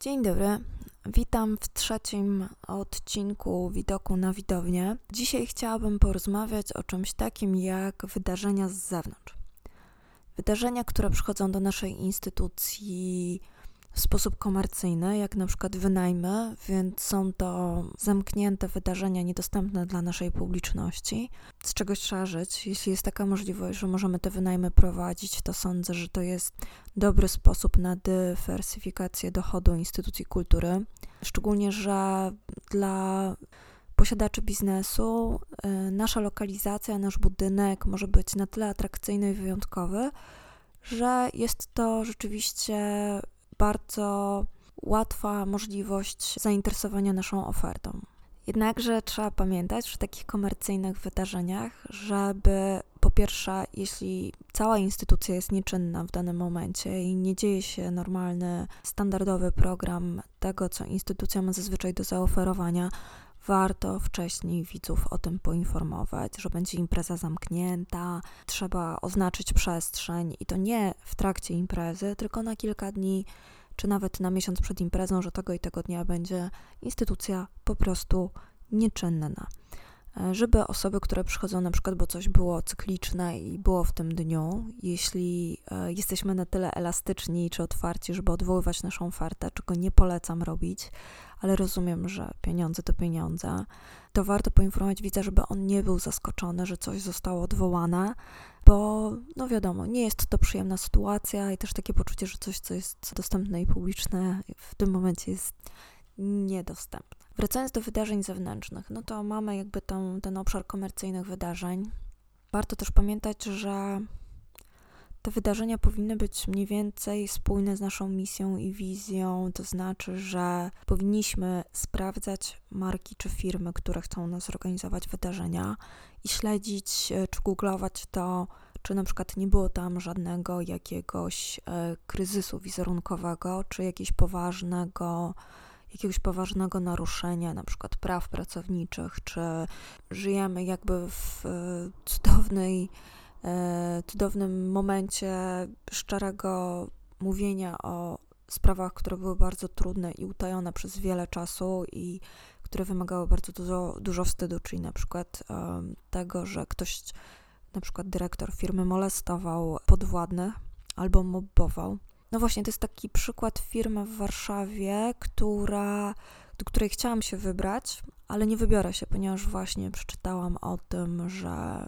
Dzień dobry. Witam w trzecim odcinku Widoku na widownię. Dzisiaj chciałabym porozmawiać o czymś takim jak wydarzenia z zewnątrz. Wydarzenia, które przychodzą do naszej instytucji w sposób komercyjny, jak na przykład wynajmy, więc są to zamknięte wydarzenia niedostępne dla naszej publiczności. Z czegoś trzeba żyć. Jeśli jest taka możliwość, że możemy te wynajmy prowadzić, to sądzę, że to jest dobry sposób na dywersyfikację dochodu instytucji kultury. Szczególnie, że dla posiadaczy biznesu y, nasza lokalizacja, nasz budynek może być na tyle atrakcyjny i wyjątkowy, że jest to rzeczywiście bardzo łatwa możliwość zainteresowania naszą ofertą. Jednakże trzeba pamiętać przy takich komercyjnych wydarzeniach, żeby po pierwsze, jeśli cała instytucja jest nieczynna w danym momencie i nie dzieje się normalny, standardowy program tego, co instytucja ma zazwyczaj do zaoferowania, warto wcześniej widzów o tym poinformować, że będzie impreza zamknięta, trzeba oznaczyć przestrzeń i to nie w trakcie imprezy, tylko na kilka dni czy nawet na miesiąc przed imprezą, że tego i tego dnia będzie instytucja po prostu nieczynna. E, żeby osoby, które przychodzą na przykład, bo coś było cykliczne i było w tym dniu, jeśli e, jesteśmy na tyle elastyczni czy otwarci, żeby odwoływać naszą ofertę, czego nie polecam robić, ale rozumiem, że pieniądze to pieniądze, to warto poinformować widza, żeby on nie był zaskoczony, że coś zostało odwołane, bo no wiadomo, nie jest to przyjemna sytuacja i też takie poczucie, że coś, co jest dostępne i publiczne, w tym momencie jest niedostępne. Wracając do wydarzeń zewnętrznych, no to mamy jakby tą, ten obszar komercyjnych wydarzeń. Warto też pamiętać, że te wydarzenia powinny być mniej więcej spójne z naszą misją i wizją, to znaczy, że powinniśmy sprawdzać marki czy firmy, które chcą nas organizować wydarzenia i śledzić e, czy googlować to, czy na przykład nie było tam żadnego jakiegoś e, kryzysu wizerunkowego, czy jakiegoś poważnego jakiegoś poważnego naruszenia, na przykład praw pracowniczych, czy żyjemy jakby w e, cudownej E, cudownym momencie szczerego mówienia o sprawach, które były bardzo trudne i utajone przez wiele czasu i które wymagały bardzo dużo, dużo wstydu, czyli na przykład um, tego, że ktoś, na przykład dyrektor firmy molestował podwładnych albo mobbował. No właśnie, to jest taki przykład firmy w Warszawie, która do której chciałam się wybrać, ale nie wybiorę się, ponieważ właśnie przeczytałam o tym, że e,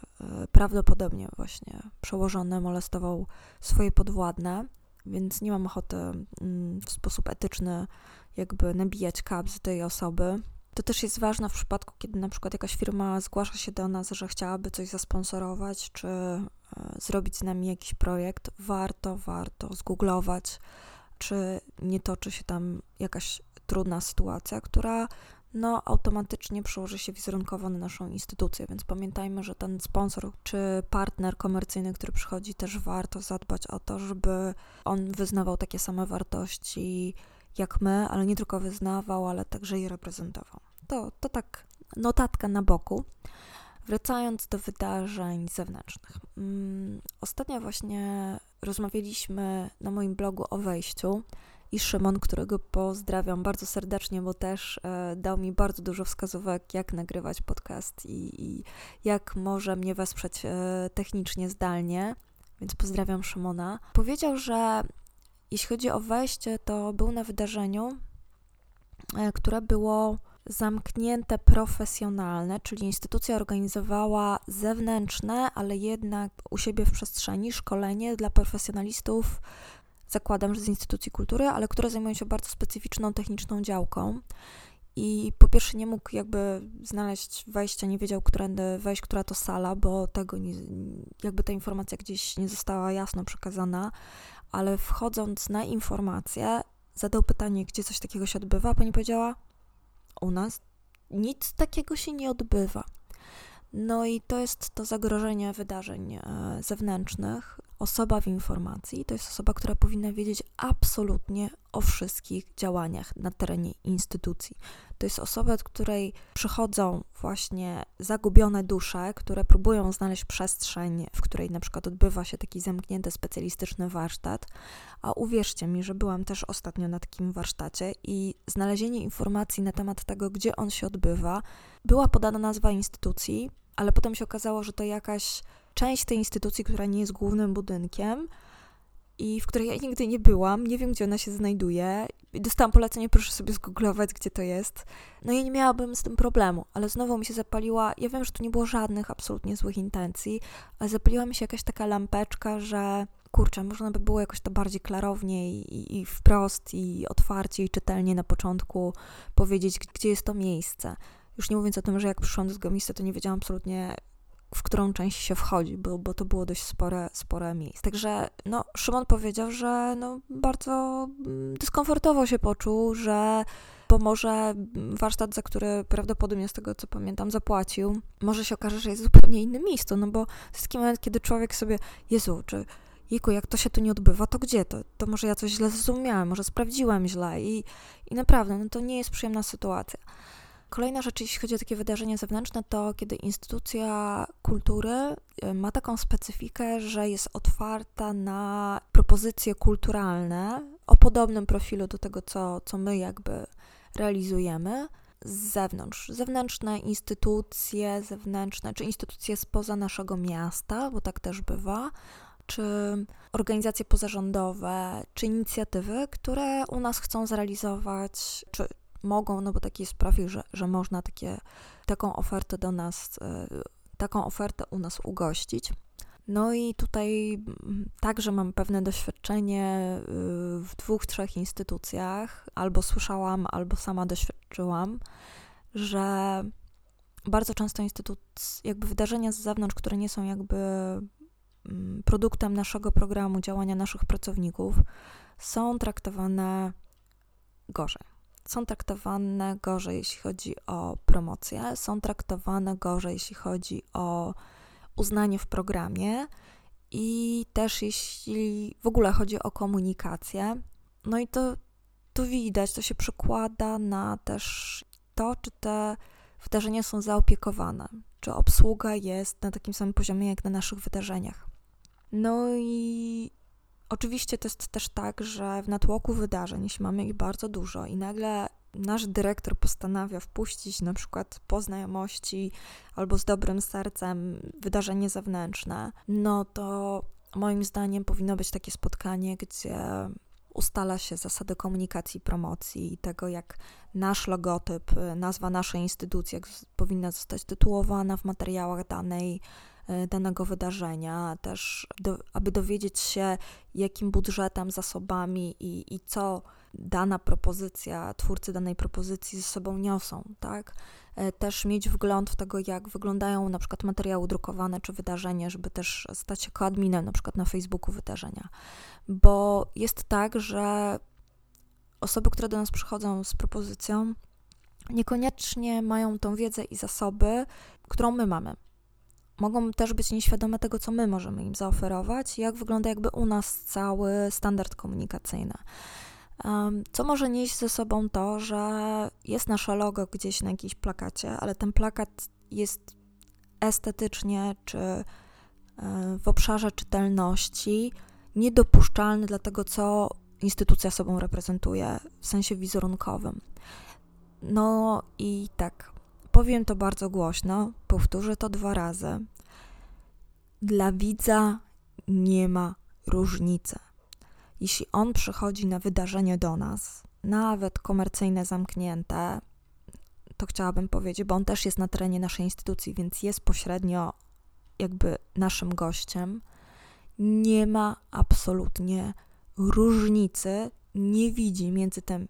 prawdopodobnie właśnie przełożony molestował swoje podwładne, więc nie mam ochoty mm, w sposób etyczny jakby nabijać z tej osoby. To też jest ważne w przypadku, kiedy na przykład jakaś firma zgłasza się do nas, że chciałaby coś zasponsorować, czy e, zrobić z nami jakiś projekt. Warto, warto zgooglować, czy nie toczy się tam jakaś trudna sytuacja, która no, automatycznie przełoży się wizerunkowo na naszą instytucję, więc pamiętajmy, że ten sponsor czy partner komercyjny, który przychodzi, też warto zadbać o to, żeby on wyznawał takie same wartości jak my, ale nie tylko wyznawał, ale także je reprezentował. To, to tak notatka na boku. Wracając do wydarzeń zewnętrznych. Mm, ostatnio właśnie rozmawialiśmy na moim blogu o wejściu i Szymon, którego pozdrawiam bardzo serdecznie, bo też e, dał mi bardzo dużo wskazówek, jak nagrywać podcast i, i jak może mnie wesprzeć e, technicznie, zdalnie. Więc pozdrawiam Szymona. Powiedział, że jeśli chodzi o wejście, to był na wydarzeniu, e, które było zamknięte profesjonalne, czyli instytucja organizowała zewnętrzne, ale jednak u siebie w przestrzeni szkolenie dla profesjonalistów zakładam, że z instytucji kultury, ale które zajmują się bardzo specyficzną techniczną działką. I po pierwsze nie mógł jakby znaleźć wejścia, nie wiedział, którędy wejść, która to sala, bo tego nie, jakby ta informacja gdzieś nie została jasno przekazana, ale wchodząc na informację, zadał pytanie, gdzie coś takiego się odbywa. Pani powiedziała, u nas nic takiego się nie odbywa. No i to jest to zagrożenie wydarzeń e, zewnętrznych, osoba w informacji to jest osoba, która powinna wiedzieć absolutnie o wszystkich działaniach na terenie instytucji. To jest osoba, od której przychodzą właśnie zagubione dusze, które próbują znaleźć przestrzeń, w której na przykład odbywa się taki zamknięty specjalistyczny warsztat. A uwierzcie mi, że byłam też ostatnio na takim warsztacie i znalezienie informacji na temat tego, gdzie on się odbywa, była podana nazwa instytucji, ale potem się okazało, że to jakaś część tej instytucji, która nie jest głównym budynkiem i w której ja nigdy nie byłam, nie wiem, gdzie ona się znajduje. Dostałam polecenie, proszę sobie zgooglować, gdzie to jest. No i nie miałabym z tym problemu, ale znowu mi się zapaliła, ja wiem, że tu nie było żadnych absolutnie złych intencji, ale zapaliła mi się jakaś taka lampeczka, że kurczę, można by było jakoś to bardziej klarownie i, i wprost, i otwarcie, i czytelnie na początku powiedzieć, gdzie jest to miejsce. Już nie mówiąc o tym, że jak przyszłam do tego miejsca, to nie wiedziałam absolutnie, w którą część się wchodzi, bo, bo to było dość spore, spore miejsce. Także no, Szymon powiedział, że no, bardzo mm, dyskomfortowo się poczuł, że bo może warsztat, za który prawdopodobnie z tego co pamiętam zapłacił, może się okaże, że jest zupełnie innym miejscu, no bo to jest taki moment, kiedy człowiek sobie, Jezu, czy jak to się tu nie odbywa, to gdzie to? To może ja coś źle zrozumiałem, może sprawdziłem źle i, i naprawdę, no to nie jest przyjemna sytuacja. Kolejna rzecz, jeśli chodzi o takie wydarzenia zewnętrzne, to kiedy instytucja kultury y, ma taką specyfikę, że jest otwarta na propozycje kulturalne o podobnym profilu do tego, co, co my jakby realizujemy z zewnątrz. Zewnętrzne instytucje, zewnętrzne, czy instytucje spoza naszego miasta, bo tak też bywa, czy organizacje pozarządowe, czy inicjatywy, które u nas chcą zrealizować, czy, mogą, no bo taki jest profil, że, że można takie, taką ofertę do nas, e, taką ofertę u nas ugościć. No i tutaj mm, także mam pewne doświadczenie y, w dwóch, trzech instytucjach, albo słyszałam, albo sama doświadczyłam, że bardzo często instytut, jakby wydarzenia z zewnątrz, które nie są jakby mm, produktem naszego programu działania naszych pracowników, są traktowane gorzej są traktowane gorzej, jeśli chodzi o promocję, są traktowane gorzej, jeśli chodzi o uznanie w programie i też jeśli w ogóle chodzi o komunikację. No i to, to widać, to się przekłada na też to, czy te wydarzenia są zaopiekowane, czy obsługa jest na takim samym poziomie jak na naszych wydarzeniach. No i Oczywiście to jest też tak, że w natłoku wydarzeń, jeśli mamy ich bardzo dużo i nagle nasz dyrektor postanawia wpuścić na przykład po znajomości albo z dobrym sercem wydarzenie zewnętrzne, no to moim zdaniem powinno być takie spotkanie, gdzie ustala się zasady komunikacji, promocji i tego, jak nasz logotyp, nazwa naszej instytucji powinna zostać tytułowana w materiałach danej danego wydarzenia, też do, aby dowiedzieć się, jakim budżetem, zasobami i, i co dana propozycja, twórcy danej propozycji ze sobą niosą, tak? E, też mieć wgląd w tego, jak wyglądają na przykład materiały drukowane czy wydarzenie, żeby też stać się koadminem na przykład na Facebooku wydarzenia. Bo jest tak, że osoby, które do nas przychodzą z propozycją, niekoniecznie mają tą wiedzę i zasoby, którą my mamy mogą też być nieświadome tego, co my możemy im zaoferować, jak wygląda jakby u nas cały standard komunikacyjny. Co może nieść ze sobą to, że jest nasze logo gdzieś na jakimś plakacie, ale ten plakat jest estetycznie czy e, w obszarze czytelności niedopuszczalny dla tego, co instytucja sobą reprezentuje w sensie wizerunkowym. No i tak, Powiem to bardzo głośno, powtórzę to dwa razy. Dla widza nie ma różnicy. Jeśli on przychodzi na wydarzenie do nas, nawet komercyjne, zamknięte, to chciałabym powiedzieć, bo on też jest na terenie naszej instytucji, więc jest pośrednio jakby naszym gościem, nie ma absolutnie różnicy, nie widzi między tym,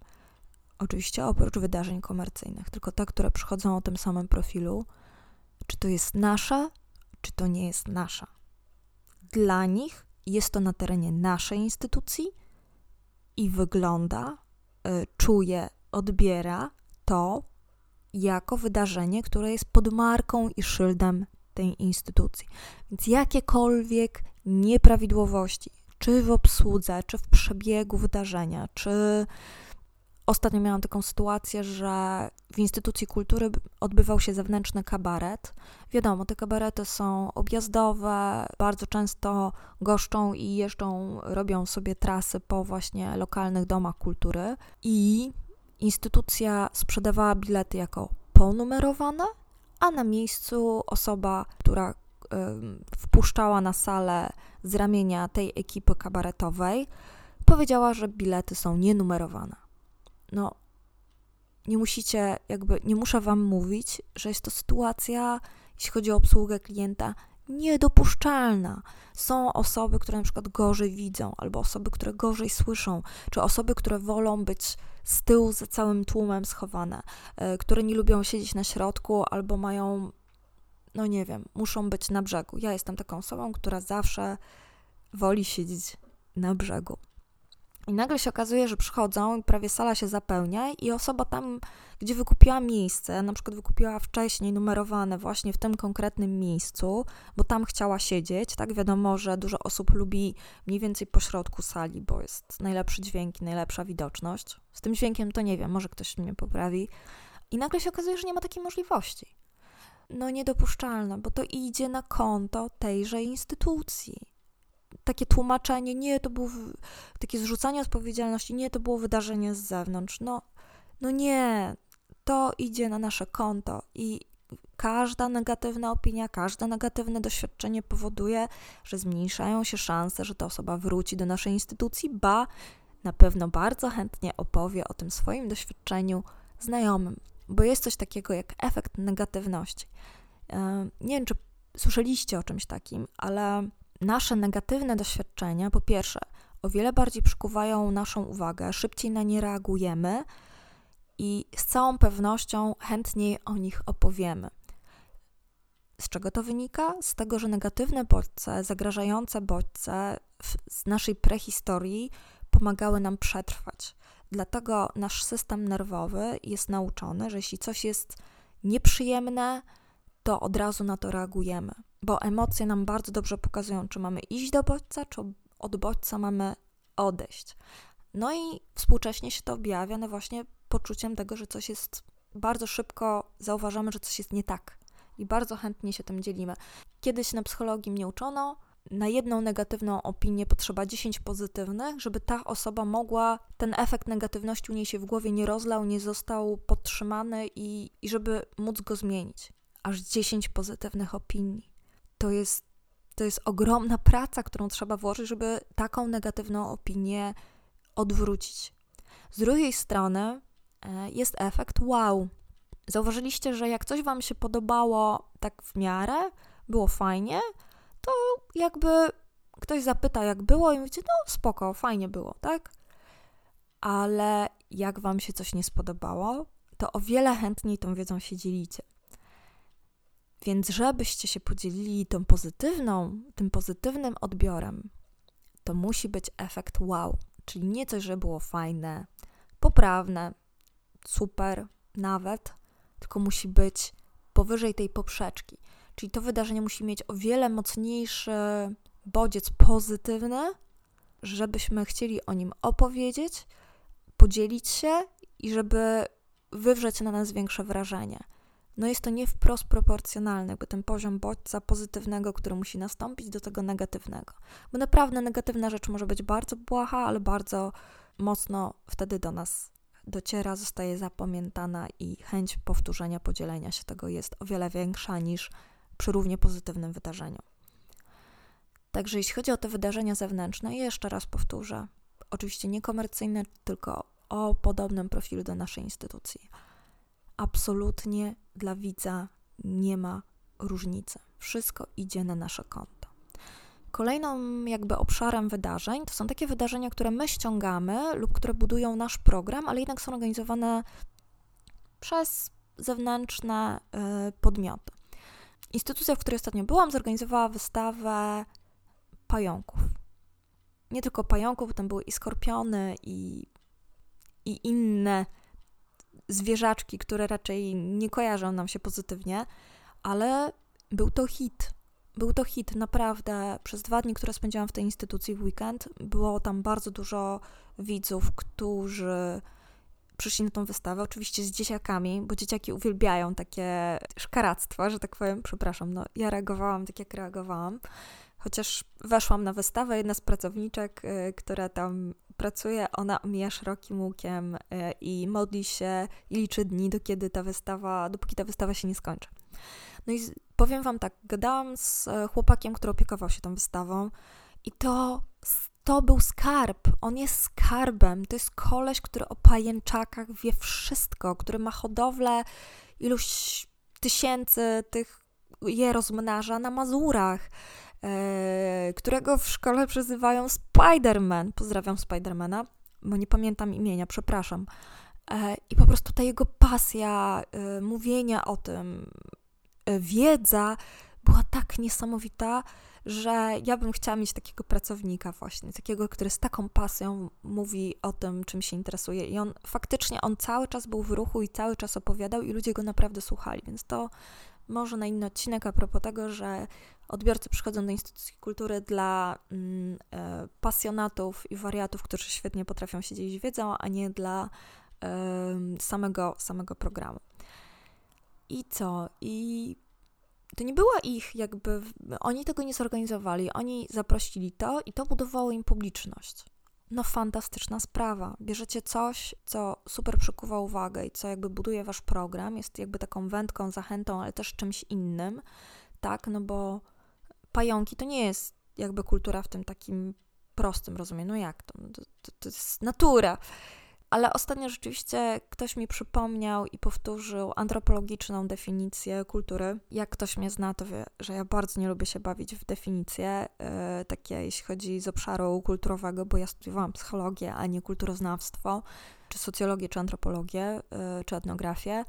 Oczywiście oprócz wydarzeń komercyjnych, tylko te, które przychodzą o tym samym profilu, czy to jest nasza, czy to nie jest nasza. Dla nich jest to na terenie naszej instytucji i wygląda, y, czuje, odbiera to jako wydarzenie, które jest pod marką i szyldem tej instytucji. Więc jakiekolwiek nieprawidłowości, czy w obsłudze, czy w przebiegu wydarzenia, czy Ostatnio miałam taką sytuację, że w instytucji kultury odbywał się zewnętrzny kabaret. Wiadomo, te kabarety są objazdowe, bardzo często goszczą i jeżdżą, robią sobie trasy po właśnie lokalnych domach kultury. I instytucja sprzedawała bilety jako ponumerowane, a na miejscu osoba, która wpuszczała na salę z ramienia tej ekipy kabaretowej, powiedziała, że bilety są nienumerowane no, nie musicie, jakby, nie muszę Wam mówić, że jest to sytuacja, jeśli chodzi o obsługę klienta, niedopuszczalna. Są osoby, które na przykład gorzej widzą, albo osoby, które gorzej słyszą, czy osoby, które wolą być z tyłu za całym tłumem schowane, e, które nie lubią siedzieć na środku, albo mają, no nie wiem, muszą być na brzegu. Ja jestem taką osobą, która zawsze woli siedzieć na brzegu. I nagle się okazuje, że przychodzą i prawie sala się zapełnia i osoba tam, gdzie wykupiła miejsce, na przykład wykupiła wcześniej numerowane właśnie w tym konkretnym miejscu, bo tam chciała siedzieć, tak wiadomo, że dużo osób lubi mniej więcej po środku sali, bo jest najlepszy dźwięk i najlepsza widoczność. Z tym dźwiękiem to nie wiem, może ktoś mnie poprawi. I nagle się okazuje, że nie ma takiej możliwości. No niedopuszczalne, bo to idzie na konto tejże instytucji takie tłumaczenie, nie, to było takie zrzucanie odpowiedzialności, nie, to było wydarzenie z zewnątrz. No, no nie, to idzie na nasze konto i każda negatywna opinia, każde negatywne doświadczenie powoduje, że zmniejszają się szanse, że ta osoba wróci do naszej instytucji, ba, na pewno bardzo chętnie opowie o tym swoim doświadczeniu znajomym, bo jest coś takiego jak efekt negatywności. Nie wiem, czy słyszeliście o czymś takim, ale nasze negatywne doświadczenia, po pierwsze, o wiele bardziej przykuwają naszą uwagę, szybciej na nie reagujemy i z całą pewnością chętniej o nich opowiemy. Z czego to wynika? Z tego, że negatywne bodźce, zagrażające bodźce z naszej prehistorii pomagały nam przetrwać. Dlatego nasz system nerwowy jest nauczony, że jeśli coś jest nieprzyjemne, to od razu na to reagujemy bo emocje nam bardzo dobrze pokazują, czy mamy iść do bodźca, czy od bodźca mamy odejść. No i współcześnie się to objawia no właśnie poczuciem tego, że coś jest bardzo szybko zauważamy, że coś jest nie tak i bardzo chętnie się tym dzielimy. Kiedyś na psychologii mnie uczono, na jedną negatywną opinię potrzeba 10 pozytywnych, żeby ta osoba mogła, ten efekt negatywności u niej się w głowie nie rozlał, nie został podtrzymany i, i żeby móc go zmienić. Aż 10 pozytywnych opinii to jest, to jest ogromna praca, którą trzeba włożyć, żeby taką negatywną opinię odwrócić. Z drugiej strony e, jest efekt wow. Zauważyliście, że jak coś Wam się podobało tak w miarę, było fajnie, to jakby ktoś zapyta, jak było, i mówicie, no spoko, fajnie było, tak? Ale jak Wam się coś nie spodobało, to o wiele chętniej tą wiedzą się dzielicie. Więc żebyście się podzielili tą pozytywną, tym pozytywnym odbiorem, to musi być efekt wow, czyli nie coś, że było fajne, poprawne, super nawet, tylko musi być powyżej tej poprzeczki. Czyli to wydarzenie musi mieć o wiele mocniejszy bodziec pozytywny, żebyśmy chcieli o nim opowiedzieć, podzielić się i żeby wywrzeć na nas większe wrażenie no jest to nie wprost proporcjonalne, jakby ten poziom bodźca pozytywnego, który musi nastąpić do tego negatywnego. Bo naprawdę negatywna rzecz może być bardzo błaha, ale bardzo mocno wtedy do nas dociera, zostaje zapamiętana i chęć powtórzenia, podzielenia się tego jest o wiele większa niż przy równie pozytywnym wydarzeniu. Także jeśli chodzi o te wydarzenia zewnętrzne, jeszcze raz powtórzę, oczywiście niekomercyjne, tylko o podobnym profilu do naszej instytucji absolutnie dla widza nie ma różnicy. Wszystko idzie na nasze konto. Kolejną jakby obszarem wydarzeń to są takie wydarzenia, które my ściągamy lub które budują nasz program, ale jednak są organizowane przez zewnętrzne y, podmioty. Instytucja, w której ostatnio byłam, zorganizowała wystawę pająków. Nie tylko pająków, tam były i skorpiony, i, i inne zwierzaczki, które raczej nie kojarzą nam się pozytywnie, ale był to hit. był to hit, naprawdę. Przez dwa dni, które spędziłam w tej instytucji w weekend, było tam bardzo dużo widzów, którzy przyszli na tą wystawę, oczywiście z dzieciakami, bo dzieciaki uwielbiają takie szkaractwa, że tak powiem, przepraszam, no ja reagowałam tak, jak reagowałam. Chociaż weszłam na wystawę, jedna z pracowniczek, y, która tam pracuje, ona omija szerokim łukiem y, i modli się i liczy dni, do kiedy ta wystawa, dopóki ta wystawa się nie skończy. No i powiem wam tak, gadałam z e, chłopakiem, który opiekował się tą wystawą i to, to był skarb. On jest skarbem. To jest koleś, który o pajęczakach wie wszystko, który ma hodowlę iluś tysięcy tych je rozmnaża na Mazurach, którego w szkole przezywają Spiderman. Pozdrawiam Spidermana, bo nie pamiętam imienia, przepraszam. E, I po prostu ta jego pasja e, mówienia o tym, E, wiedza była tak niesamowita, że ja bym chciała mieć takiego pracownika właśnie, takiego, który z taką pasją mówi o tym, czym się interesuje i on faktycznie, on cały czas był w ruchu i cały czas opowiadał i ludzie go naprawdę słuchali, więc to może na inny odcinek a propos tego, że odbiorcy przychodzą do instytucji kultury dla mm, e, pasjonatów i wariatów, którzy świetnie potrafią się dzielić wiedzą, a nie dla samego, samego programu. I co? I to nie była ich jakby, oni tego nie zorganizowali, oni zaprosili to i to budowało im publiczność. No fantastyczna sprawa. Bierzecie coś, co super przykuwa uwagę i co jakby buduje wasz program, jest jakby taką wędką, zachętą, ale też czymś innym, tak, no bo pająki to nie jest jakby kultura w tym takim prostym rozumieniu, no jak to? To, to, to jest natura. Ale ostatnio rzeczywiście ktoś mi przypomniał i powtórzył antropologiczną definicję kultury. Jak ktoś mnie zna, to wie, że ja bardzo nie lubię się bawić w definicje, yy, takie jeśli chodzi z obszaru kulturowego, bo ja studiowałam psychologię, a nie kulturoznawstwo, czy socjologię, czy antropologię, yy, czy etnografię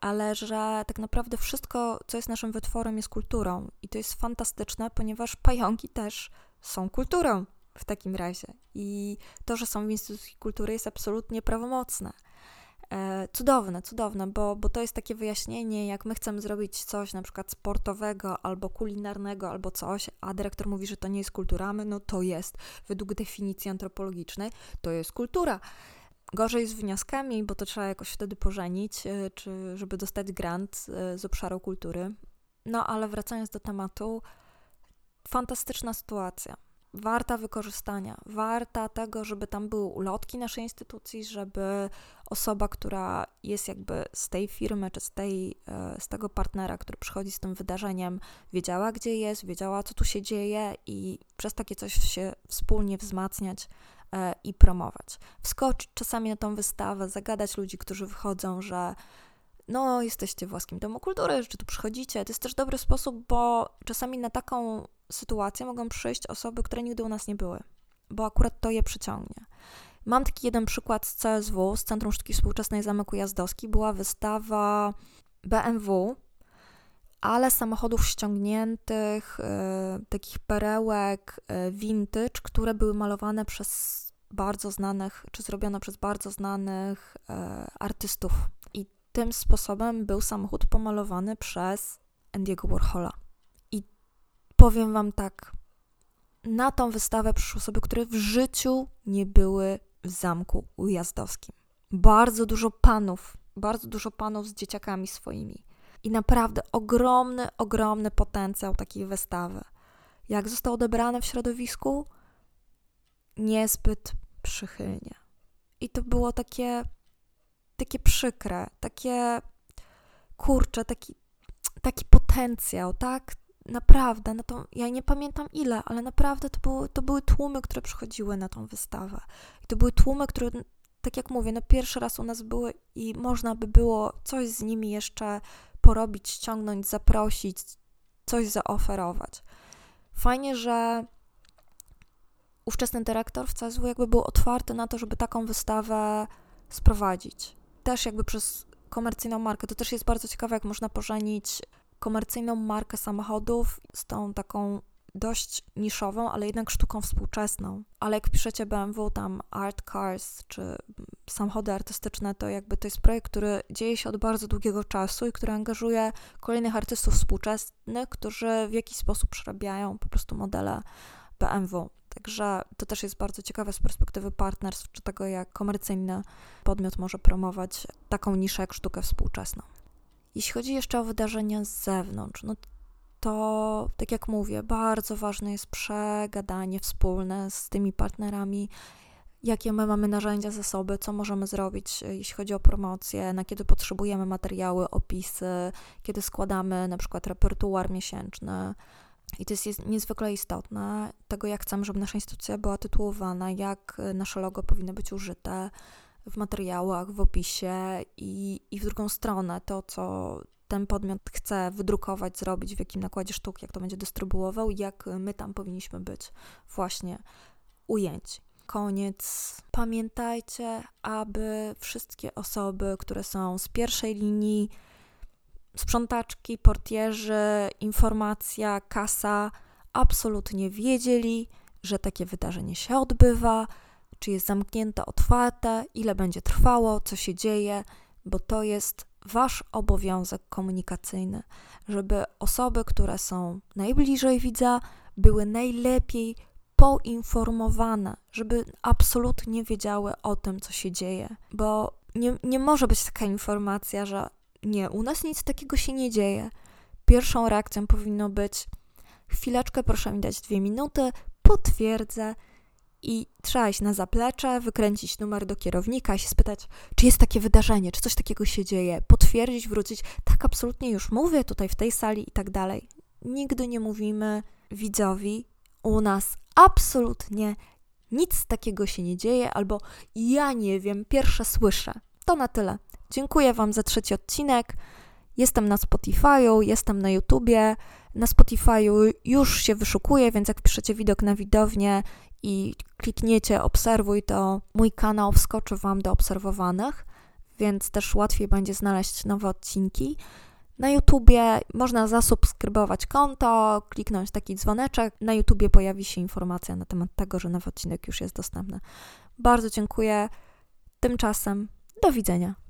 ale że tak naprawdę wszystko, co jest naszym wytworem, jest kulturą. I to jest fantastyczne, ponieważ pająki też są kulturą w takim razie. I to, że są w instytucji kultury, jest absolutnie prawomocne. E, cudowne, cudowne, bo, bo to jest takie wyjaśnienie, jak my chcemy zrobić coś na przykład sportowego albo kulinarnego albo coś, a dyrektor mówi, że to nie jest kultura, my, no to jest, według definicji antropologicznej, to jest kultura. Gorzej z wnioskami, bo to trzeba jakoś wtedy pożenić, e, czy żeby dostać grant e, z obszaru kultury. No ale wracając do tematu, fantastyczna sytuacja warta wykorzystania, warta tego, żeby tam były ulotki naszej instytucji, żeby osoba, która jest jakby z tej firmy czy z, tej, e, z tego partnera, który przychodzi z tym wydarzeniem, wiedziała, gdzie jest, wiedziała, co tu się dzieje i przez takie coś się wspólnie wzmacniać e, i promować. Wskoczyć czasami na tą wystawę, zagadać ludzi, którzy wychodzą, że no, jesteście w Włoskim Domu Kultury, czy tu przychodzicie. To jest też dobry sposób, bo czasami na taką sytuację mogą przyjść osoby, które nigdy u nas nie były, bo akurat to je przyciągnie. Mam taki jeden przykład z CSW, z Centrum Sztuki Współczesnej Zamek Ujazdowski. Była wystawa BMW, ale samochodów ściągniętych, y, takich perełek y, vintage, które były malowane przez bardzo znanych, czy zrobione przez bardzo znanych y, artystów. I tym sposobem był samochód pomalowany przez Andiego Warhola powiem Wam tak. Na tą wystawę przyszły osoby, które w życiu nie były w zamku ujazdowskim. Bardzo dużo panów, bardzo dużo panów z dzieciakami swoimi. I naprawdę ogromny, ogromny potencjał takiej wystawy. Jak został odebrany w środowisku? Niezbyt przychylnie. I to było takie, takie przykre, takie kurcze, taki, taki potencjał, tak? Naprawdę, na to, ja nie pamiętam ile, ale naprawdę to, było, to były tłumy, które przychodziły na tą wystawę. I to były tłumy, które, tak jak mówię, no pierwszy raz u nas były i można by było coś z nimi jeszcze porobić, ściągnąć, zaprosić, coś zaoferować. Fajnie, że ówczesny dyrektor w CSW jakby był otwarty na to, żeby taką wystawę sprowadzić. Też jakby przez komercyjną markę. To też jest bardzo ciekawe, jak można pożenić komercyjną markę samochodów z tą taką dość niszową, ale jednak sztuką współczesną. Ale jak piszecie BMW, tam art cars czy samochody artystyczne, to jakby to jest projekt, który dzieje się od bardzo długiego czasu i który angażuje kolejnych artystów współczesnych, którzy w jakiś sposób przerabiają po prostu modele BMW. Także to też jest bardzo ciekawe z perspektywy partnerstw, czy tego, jak komercyjny podmiot może promować taką niszę jak sztukę współczesną. Jeśli chodzi jeszcze o wydarzenia z zewnątrz, no to tak jak mówię, bardzo ważne jest przegadanie wspólne z tymi partnerami, jakie my mamy narzędzia, zasoby, co możemy zrobić, jeśli chodzi o promocję, na kiedy potrzebujemy materiały, opisy, kiedy składamy na przykład repertuar miesięczny. I to jest niezwykle istotne, tego jak chcemy, żeby nasza instytucja była tytułowana, jak nasze logo powinno być użyte w materiałach, w opisie i, i w drugą stronę to, co ten podmiot chce wydrukować, zrobić, w jakim nakładzie sztuk, jak to będzie dystrybuował, jak my tam powinniśmy być właśnie ujęci. Koniec. Pamiętajcie, aby wszystkie osoby, które są z pierwszej linii, sprzątaczki, portierzy, informacja, kasa, absolutnie wiedzieli, że takie wydarzenie się odbywa, czy jest zamknięte, otwarte, ile będzie trwało, co się dzieje, bo to jest wasz obowiązek komunikacyjny, żeby osoby, które są najbliżej widza, były najlepiej poinformowane, żeby absolutnie wiedziały o tym, co się dzieje, bo nie, nie może być taka informacja, że nie, u nas nic takiego się nie dzieje. Pierwszą reakcją powinno być: chwileczkę, proszę mi dać dwie minuty, potwierdzę i trzeba iść na zaplecze, wykręcić numer do kierownika się spytać, czy jest takie wydarzenie, czy coś takiego się dzieje, potwierdzić, wrócić. Tak, absolutnie już mówię tutaj w tej sali i tak dalej. Nigdy nie mówimy widzowi, u nas absolutnie nic takiego się nie dzieje, albo ja nie wiem, pierwsze słyszę. To na tyle. Dziękuję Wam za trzeci odcinek. Jestem na Spotify'u, jestem na YouTubie. Na Spotify'u już się wyszukuję, więc jak piszecie widok na widownię i klikniecie obserwuj, to mój kanał wskoczy Wam do obserwowanych, więc też łatwiej będzie znaleźć nowe odcinki. Na YouTubie można zasubskrybować konto, kliknąć taki dzwoneczek. Na YouTubie pojawi się informacja na temat tego, że nowy odcinek już jest dostępny. Bardzo dziękuję. Tymczasem do widzenia.